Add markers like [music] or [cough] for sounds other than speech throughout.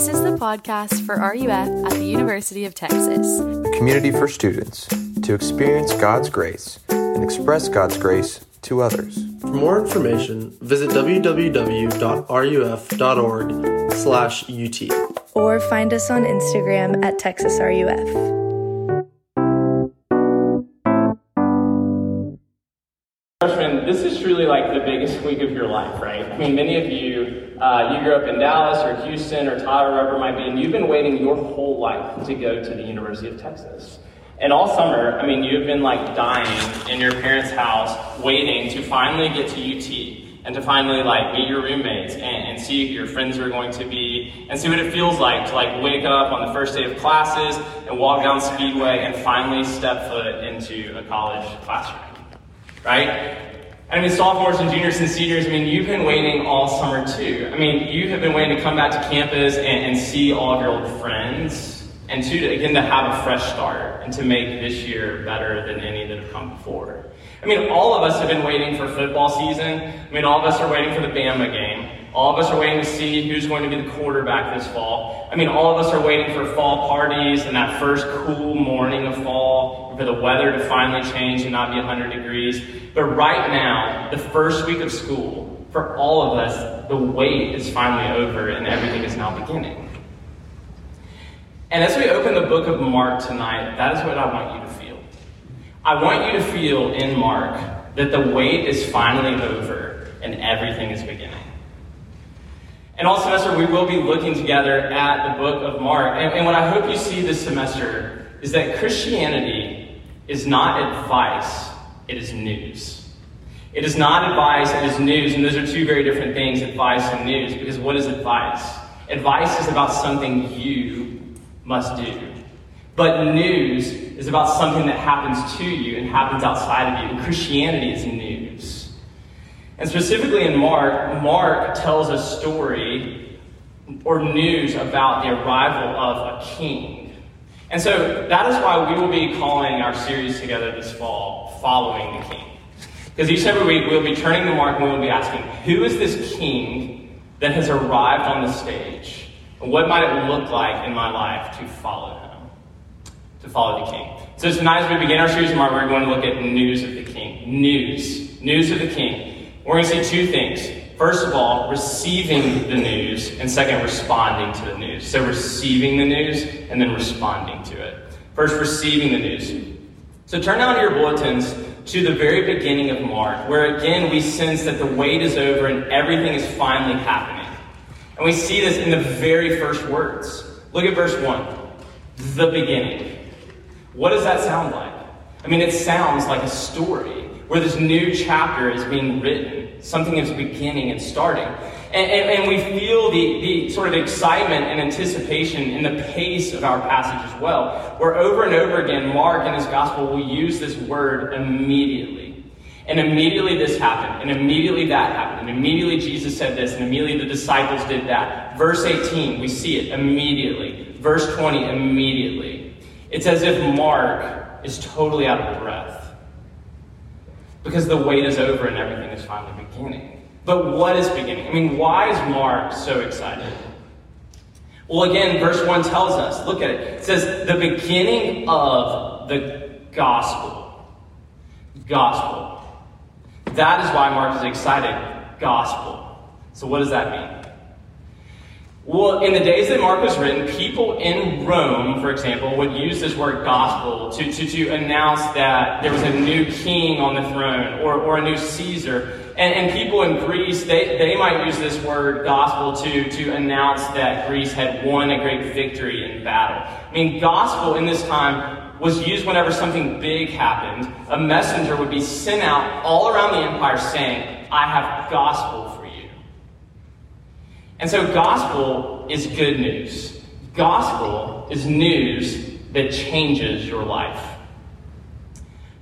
This is the podcast for RUF at the University of Texas. A community for students to experience God's grace and express God's grace to others. For more information, visit www.ruf.org/ut or find us on Instagram at TexasRUF. Freshmen, this is truly like the biggest week of your life, right? I mean, many of you, uh, you grew up in Dallas or Houston or Tyler, wherever it might be, and you've been waiting your whole life to go to the University of Texas. And all summer, I mean, you've been like dying in your parents' house, waiting to finally get to UT and to finally like meet your roommates and, and see who your friends are going to be and see what it feels like to like wake up on the first day of classes and walk down Speedway and finally step foot into a college classroom right? I mean, sophomores and juniors and seniors, I mean, you've been waiting all summer too. I mean, you have been waiting to come back to campus and, and see all of your old friends, and to, again, to have a fresh start and to make this year better than any that have come before. I mean, all of us have been waiting for football season. I mean, all of us are waiting for the Bama game. All of us are waiting to see who's going to be the quarterback this fall. I mean, all of us are waiting for fall parties and that first cool morning of fall, for the weather to finally change and not be 100 degrees. But right now, the first week of school, for all of us, the wait is finally over and everything is now beginning. And as we open the book of Mark tonight, that is what I want you to feel. I want you to feel in Mark that the wait is finally over and everything is beginning. And all semester, we will be looking together at the book of Mark. And, and what I hope you see this semester is that Christianity is not advice, it is news. It is not advice, it is news. And those are two very different things advice and news. Because what is advice? Advice is about something you must do. But news is about something that happens to you and happens outside of you. And Christianity is news. And specifically in Mark, Mark tells a story or news about the arrival of a king. And so that is why we will be calling our series together this fall, Following the King. Because each and every week we'll be turning the Mark and we'll be asking, who is this king that has arrived on the stage? And what might it look like in my life to follow him? To follow the king. So tonight as we begin our series, Mark, we're going to look at news of the king. News. News of the king. We're going to see two things. First of all, receiving the news, and second, responding to the news. So receiving the news and then responding to it. First, receiving the news. So turn down your bulletins to the very beginning of Mark, where again we sense that the wait is over and everything is finally happening. And we see this in the very first words. Look at verse 1. The beginning. What does that sound like? I mean, it sounds like a story where this new chapter is being written. Something is beginning and starting. And, and, and, we feel the, the sort of excitement and anticipation in the pace of our passage as well, where over and over again, Mark in his gospel will use this word immediately. And immediately this happened, and immediately that happened, and immediately Jesus said this, and immediately the disciples did that. Verse 18, we see it immediately. Verse 20, immediately. It's as if Mark is totally out of breath because the wait is over and everything is finally beginning. But what is beginning? I mean, why is Mark so excited? Well, again, verse 1 tells us look at it. It says, the beginning of the gospel. Gospel. That is why Mark is excited. Gospel. So, what does that mean? Well, in the days that Mark was written, people in Rome, for example, would use this word gospel to, to, to announce that there was a new king on the throne or, or a new Caesar. And, and people in Greece, they, they might use this word gospel to, to announce that Greece had won a great victory in battle. I mean, gospel in this time was used whenever something big happened. A messenger would be sent out all around the empire saying, I have gospel. And so, gospel is good news. Gospel is news that changes your life.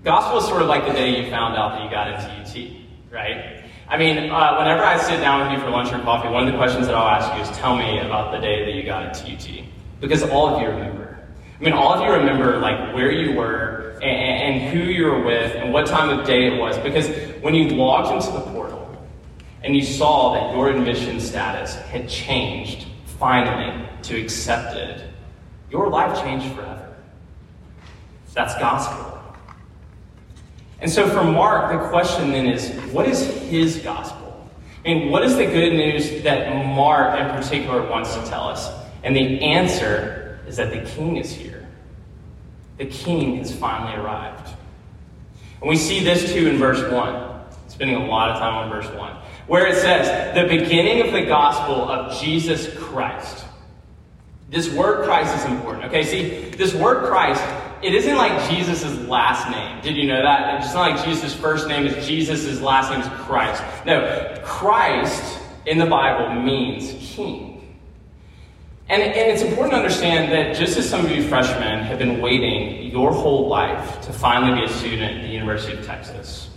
Gospel is sort of like the day you found out that you got into UT, right? I mean, uh, whenever I sit down with you for lunch or coffee, one of the questions that I'll ask you is tell me about the day that you got into UT. Because all of you remember. I mean, all of you remember, like, where you were and, and who you were with and what time of day it was. Because when you logged into the portal, and you saw that your admission status had changed finally to accepted, your life changed forever. That's gospel. And so for Mark, the question then is what is his gospel? Mean, what is the good news that Mark in particular wants to tell us? And the answer is that the king is here. The king has finally arrived. And we see this too in verse 1, spending a lot of time on verse 1, where it says, the beginning of the gospel of Jesus Christ. This word Christ is important. Okay, see, this word Christ, it isn't like Jesus' last name. Did you know that? It's not like Jesus' first name is Jesus, last name is Christ. No, Christ in the Bible means king. And, and it's important to understand that just as some of you freshmen have been waiting your whole life to finally be a student at the University of Texas,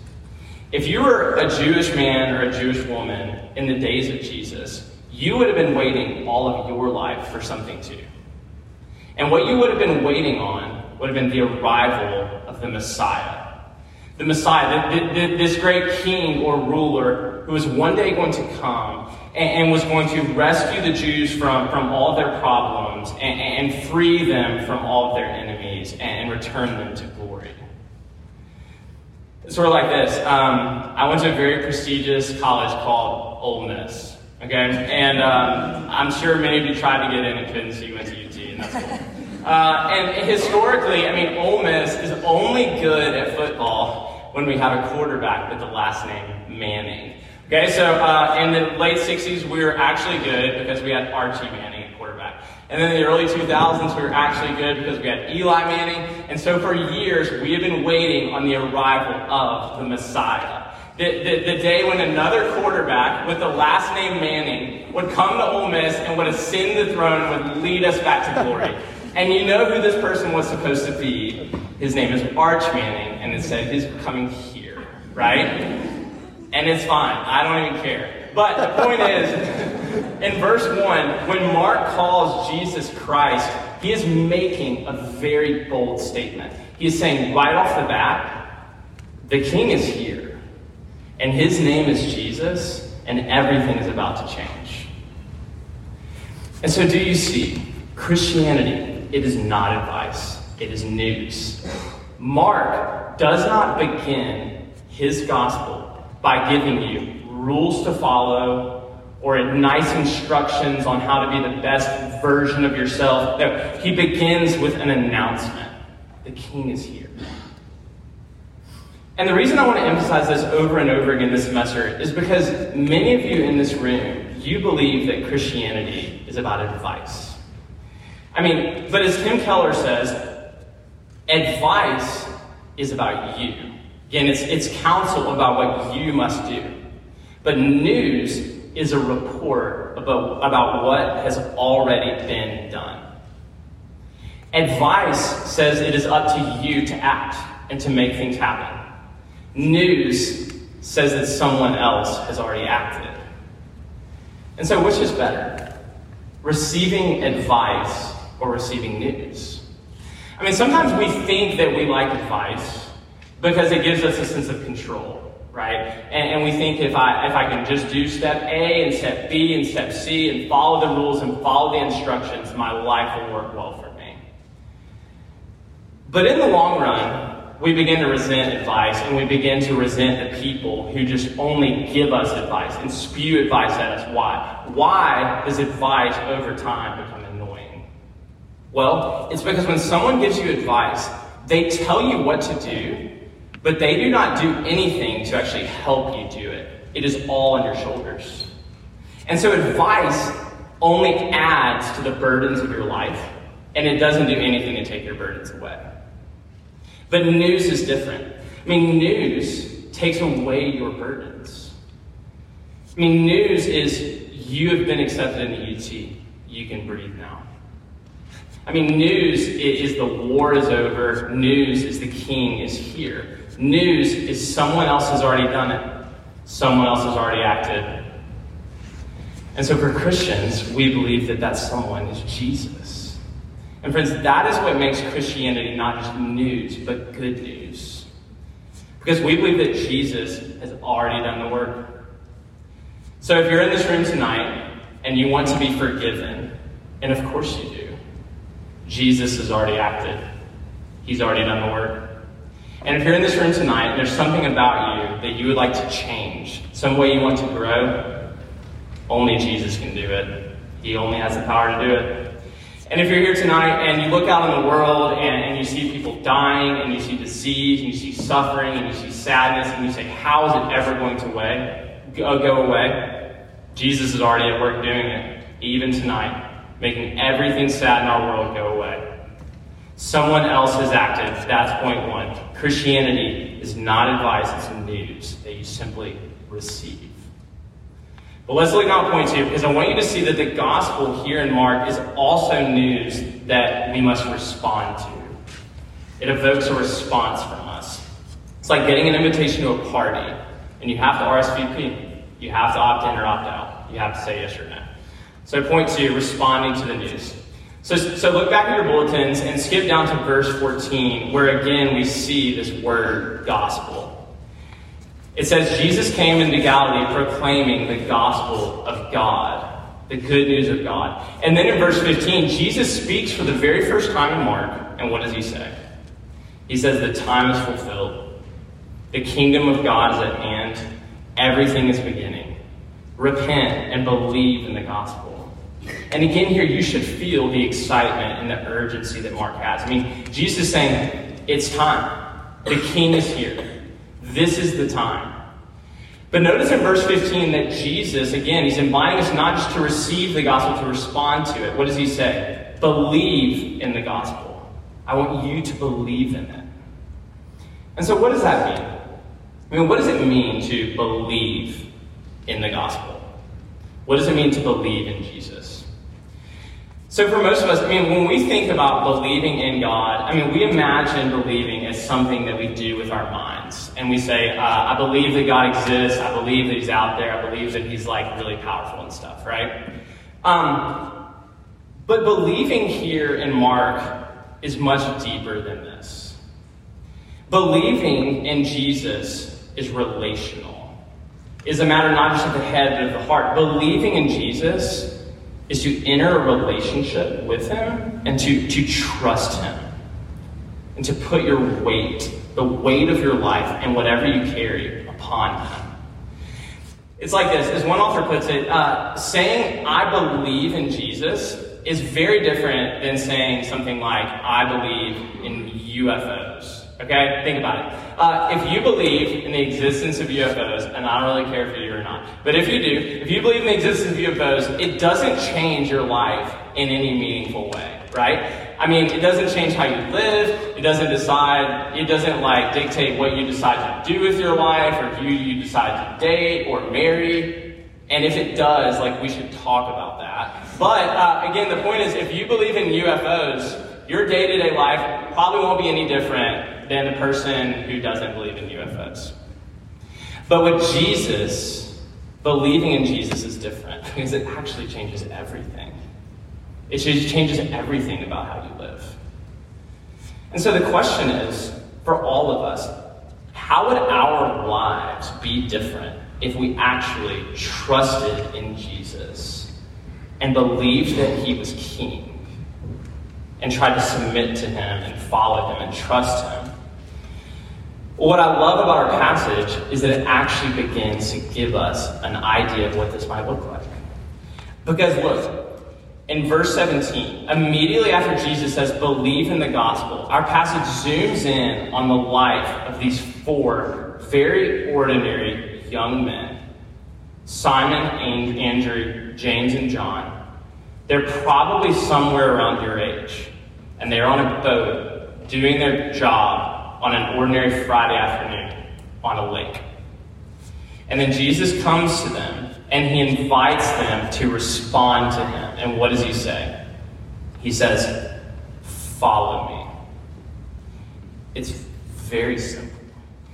if you were a Jewish man or a Jewish woman in the days of Jesus, you would have been waiting all of your life for something too. And what you would have been waiting on would have been the arrival of the Messiah. The Messiah, the, the, this great king or ruler who was one day going to come and, and was going to rescue the Jews from, from all their problems and, and free them from all of their enemies and return them to glory. It's sort of like this. Um, I went to a very prestigious college called Ole Miss. Okay, and um, I'm sure many of you tried to get in and couldn't, so you went to UT, and that's cool. [laughs] Uh, and historically, I mean, Ole Miss is only good at football when we have a quarterback with the last name Manning. Okay, so uh, in the late 60s, we were actually good because we had Archie Manning. And then in the early 2000s, we were actually good because we had Eli Manning. And so for years, we have been waiting on the arrival of the Messiah. The, the, the, day when another quarterback with the last name Manning would come to Ole Miss and would ascend the throne and would lead us back to glory. [laughs] And you know who this person was supposed to be. His name is Arch Manning, and it said he's coming here, right? And it's fine. I don't even care. But the point is, [laughs] in verse 1, when Mark calls Jesus Christ, he is making a very bold statement. He is saying right off the bat, the king is here, and his name is Jesus, and everything is about to change. And so, do you see? Christianity, it is not advice, it is news. Mark does not begin his gospel by giving you rules to follow nice instructions on how to be the best version of yourself. No, he begins with an announcement the king is here. And the reason I want to emphasize this over and over again this semester is because many of you in this room, you believe that Christianity is about advice. I mean, but as Tim Keller says, advice is about you. Again, it's, it's counsel about what you must do. But news is a report about, about what has already been done. Advice says it is up to you to act and to make things happen. News says that someone else has already acted. And so, which is better? Receiving advice or receiving news? I mean, sometimes we think that we like advice because it gives us a sense of control, right? And, and, we think if I if I can just do step A and step B and step C and follow the rules and follow the instructions, my life will work well for me. But in the long run, we begin to resent advice and we begin to resent the people who just only give us advice and spew advice at us. Why? Why does advice over time become annoying? Well, it's because when someone gives you advice, they tell you what to do, but they do not do anything to actually help you do it. It is all on your shoulders. And so advice only adds to the burdens of your life, and it doesn't do anything to take your burdens away. But news is different. I mean, news takes away your burdens. I mean, news is you have been accepted into UT. You can breathe now. I mean, news is the war is over. News is the king is here. News is someone else has already done it. Someone else has already acted. And so for Christians, we believe that that someone is Jesus. And friends, that is what makes Christianity not just news, but good news. Because we believe that Jesus has already done the work. So if you're in this room tonight and you want to be forgiven, And of course you do. Jesus has already acted, He's already done the work. And if you're in this room tonight and there's something about you that you would like to change, some way you want to grow, only Jesus can do it. He only has the power to do it. And if you're here tonight and you look out in the world and, and you see people dying and you see disease and you see suffering and you see sadness and you say, how is it ever going to way, go, go away? Jesus is already at work doing it, even tonight, making everything sad in our world go away. Someone else has acted. That's point one. Christianity is not advice, it's news that you simply receive. But let's look at point two, because I want you to see that the gospel here in Mark is also news that we must respond to. It evokes a response from us. It's like getting an invitation to a party, and you have to RSVP. You have to opt in or opt out. You have to say yes or no. So, point two, responding to the news. So, so look back at your bulletins and skip down to verse 14, where again we see this word gospel. It says, Jesus came into Galilee proclaiming the gospel of God, the good news of God. And then in verse 15, Jesus speaks for the very first time in Mark, and what does he say? He says, The time is fulfilled, the kingdom of God is at hand, everything is beginning. Repent and believe in the gospel. And again, here you should feel the excitement and the urgency that Mark has. I mean, Jesus is saying, It's time. The king is here. This is the time. But notice in verse 15 that Jesus, again, he's inviting us not just to receive the gospel, to respond to it. What does he say? Believe in the gospel. I want you to believe in it. And so, what does that mean? I mean, what does it mean to believe in the gospel? What does it mean to believe in Jesus? So, for most of us, I mean, when we think about believing in God, I mean, we imagine believing as something that we do with our minds. And we say, uh, I believe that God exists. I believe that He's out there. I believe that He's like really powerful and stuff, right? Um, but believing here in Mark is much deeper than this. Believing in Jesus is relational is a matter not just of the head, but of the heart. Believing in Jesus is to enter a relationship with Him and to, to trust Him and to put your weight, the weight of your life and whatever you carry upon Him. It's like this, as one author puts it, uh, saying, I believe in Jesus is very different than saying something like, I believe in UFOs. Okay? Think about it. Uh, if you believe in the existence of UFOs, and I don't really care if you do or not, but if you do, if you believe in the existence of UFOs, it doesn't change your life in any meaningful way, right? I mean, it doesn't change how you live. It doesn't decide, it doesn't like dictate what you decide to do with your life or who you decide to date or marry. And if it does, like, we should talk about that. But uh, again, the point is, if you believe in UFOs, your day to day life probably won't be any different than the person who doesn't believe in UFOs. But with Jesus, believing in Jesus is different because it actually changes everything. It changes everything about how you live. And so the question is for all of us, how would our lives be different if we actually trusted in Jesus and believed that he was king? and tried to submit to him and follow him and trust him. What I love about our passage is that it actually begins to give us an idea of what this might look like. Because look, in verse 17, immediately after Jesus says, believe in the gospel, our passage zooms in on the life of these four very ordinary young men Simon, Andrew, James, and John. They're probably somewhere around your age and they're on a boat doing their job on an ordinary Friday afternoon on a lake. And then Jesus comes to them and he invites them to respond to him. And what does he say? He says, Follow me. It's very simple.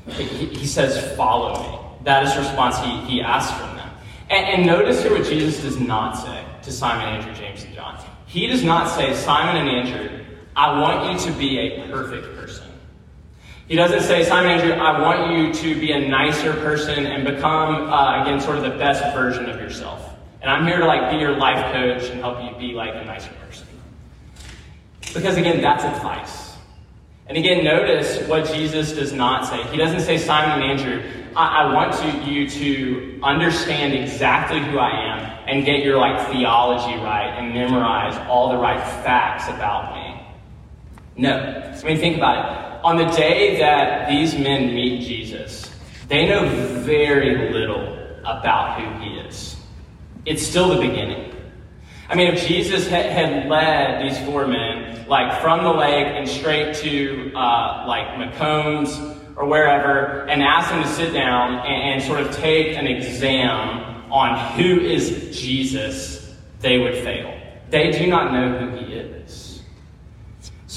He, says, Follow me. That is the response he, he asks from them. And, and notice here what Jesus does not say to Simon, Andrew, James, and John. He does not say, Simon and Andrew, I want you to be a perfect. He doesn't say, Simon Andrew, I want you to be a nicer person and become, uh, again, sort of the best version of yourself. And I'm here to like be your life coach and help you be like a nicer person. Because again, that's advice. And again, notice what Jesus does not say. He doesn't say, Simon and Andrew, I, I want to, you to understand exactly who I am and get your like theology right and memorize all the right facts about me. No. I mean, think about it. On the day that these men meet Jesus, they know very little about who he is. It's still the beginning. I mean, if Jesus had, led these four men, like from the lake and straight to uh, like McCombs or wherever, and asked them to sit down and, and sort of take an exam on who is Jesus, they would fail. They do not know who he is.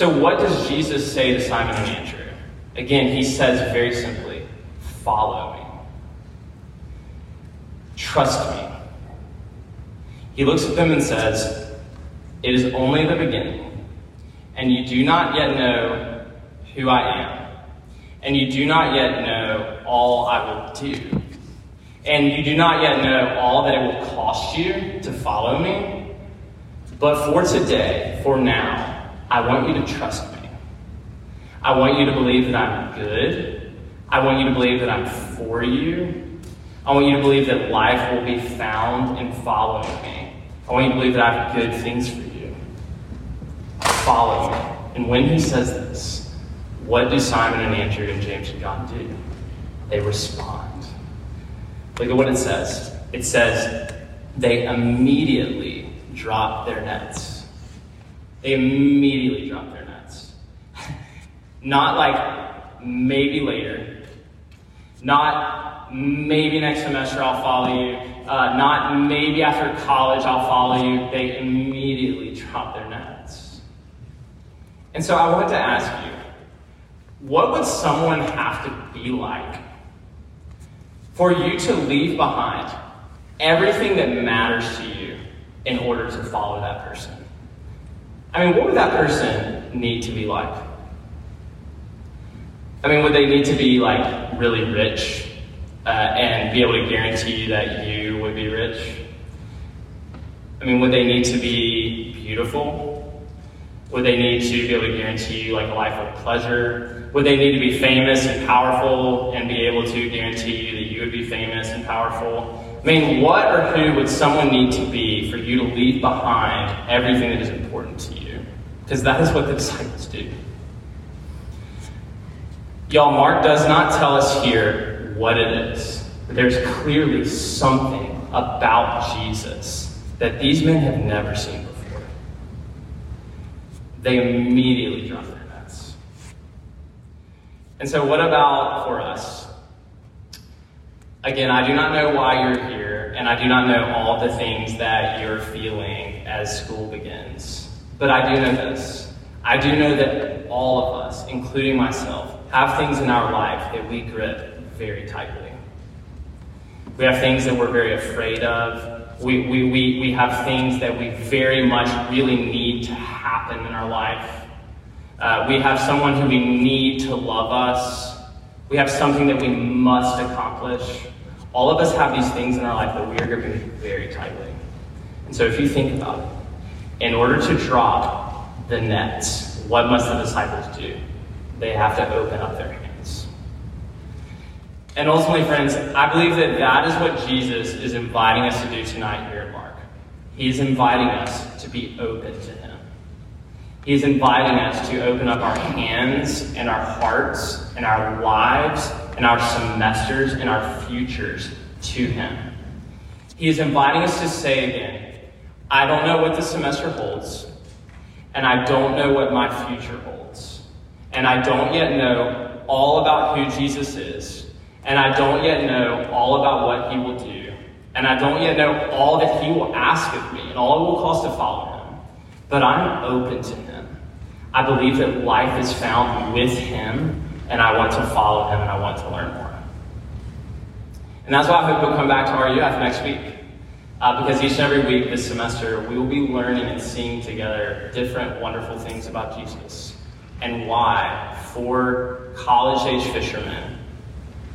So, what does Jesus say to Simon and Andrew? Again, he says very simply, Follow me. Trust me. He looks at them and says, It is only the beginning, and you do not yet know who I am, and you do not yet know all I will do, and you do not yet know all that it will cost you to follow me. But for today, for now, I want you to trust me. I want you to believe that I'm good. I want you to believe that I'm for you. I want you to believe that life will be found in following me. I want you to believe that I have good things for you. Follow me. And when he says this, what do Simon and Andrew and James and John do? They respond. Look at what it says. It says, they immediately drop their nets. They immediately drop their nets. [laughs] Not like maybe later. Not maybe next semester I'll follow you. Uh, not maybe after college I'll follow you. They immediately drop their nets. And so I wanted to ask you what would someone have to be like for you to leave behind everything that matters to you in order to follow that person? I mean, what would that person need to be like? I mean, would they need to be like really rich uh, and be able to guarantee that you would be rich? I mean, would they need to be beautiful? Would they need to be able to guarantee you like a life of pleasure? Would they need to be famous and powerful and be able to guarantee you that you would be famous and powerful? I mean, what or who would someone need to be for you to leave behind everything that is important? Because that is what the disciples do. Y'all, Mark does not tell us here what it is, but there's clearly something about Jesus that these men have never seen before. They immediately drop their nets. And so, what about for us? Again, I do not know why you're here, and I do not know all the things that you're feeling as school begins. But I do know this. I do know that all of us, including myself, have things in our life that we grip very tightly. We have things that we're very afraid of. We, we, we, we have things that we very much really need to happen in our life. Uh, we have someone who we need to love us. We have something that we must accomplish. All of us have these things in our life that we are gripping very tightly. And so if you think about it, in order to drop the nets, what must the disciples do? They have to open up their hands. And ultimately, friends, I believe that that is what Jesus is inviting us to do tonight here at Mark. He is inviting us to be open to Him. He is inviting us to open up our hands and our hearts and our lives and our semesters and our futures to Him. He is inviting us to say again, I don't know what the semester holds, and I don't know what my future holds, and I don't yet know all about who Jesus is, and I don't yet know all about what He will do, and I don't yet know all that He will ask of me and all it will cost to follow Him. But I'm open to Him. I believe that life is found with Him, and I want to follow Him and I want to learn more. And that's why I hope you'll come back to RUF next week. Uh, because each and every week this semester, we will be learning and seeing together different wonderful things about Jesus and why four college age fishermen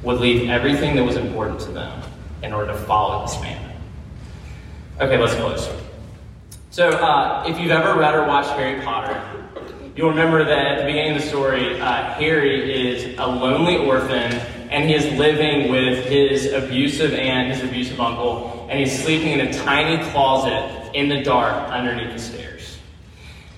would leave everything that was important to them in order to follow this man. Okay, let's close. So, uh, if you've ever read or watched Harry Potter, you'll remember that at the beginning of the story, uh, Harry is a lonely orphan and he is living with his abusive aunt, his abusive uncle, and he's sleeping in a tiny closet in the dark underneath the stairs.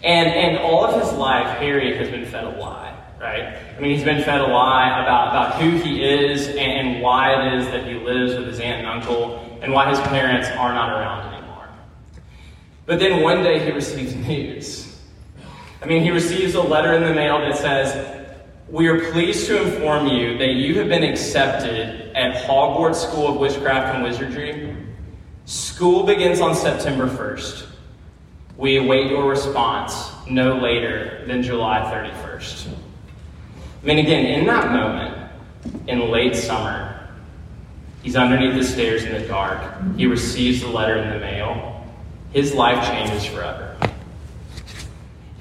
And, and all of his life, Harry has been fed a lie, right? I mean, he's been fed a lie about, about who he is and, and why it is that he lives with his aunt and uncle and why his parents are not around anymore. But then one day he receives news. I mean, he receives a letter in the mail that says, we are pleased to inform you that you have been accepted at Hogwarts School of Witchcraft and Wizardry. School begins on September 1st. We await your response no later than July 31st. I mean, again, in that moment, in late summer, he's underneath the stairs in the dark. He receives the letter in the mail. His life changes forever.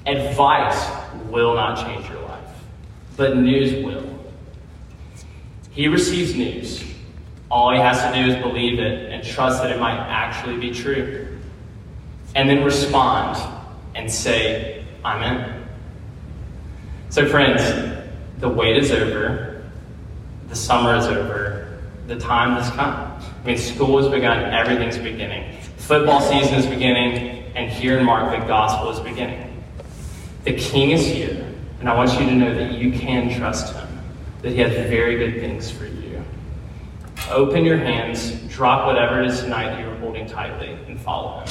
Advice will not change your life but news will. He receives news. All he has to do is believe it and trust that it might actually be true. And then respond and say, I'm in. So, friends, the wait is over. The summer is over. The time has come. I mean, school has begun. Everything's beginning. Football season is beginning. And here in Mark, the gospel is beginning. The king is here. And I want you to know that you can trust him, that he has very good things for you. Open your hands, drop whatever it is tonight that you're holding tightly, and follow him.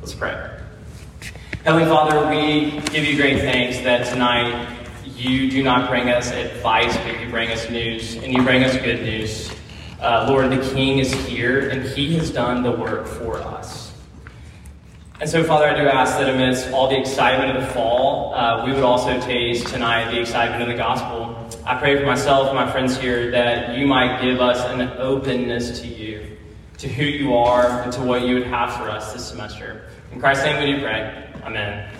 Let's pray. Heavenly Father, we give you great thanks that tonight you do not bring us advice, but you bring us news, and you bring us good news. Uh, Lord, the King is here, and he has done the work for us. And so, Father, I do ask that amidst all the excitement of the fall, uh, we would also taste tonight the excitement of the gospel. I pray for myself and my friends here that you might give us an openness to you, to who you are, and to what you would have for us this semester. In Christ's name we do pray. Amen.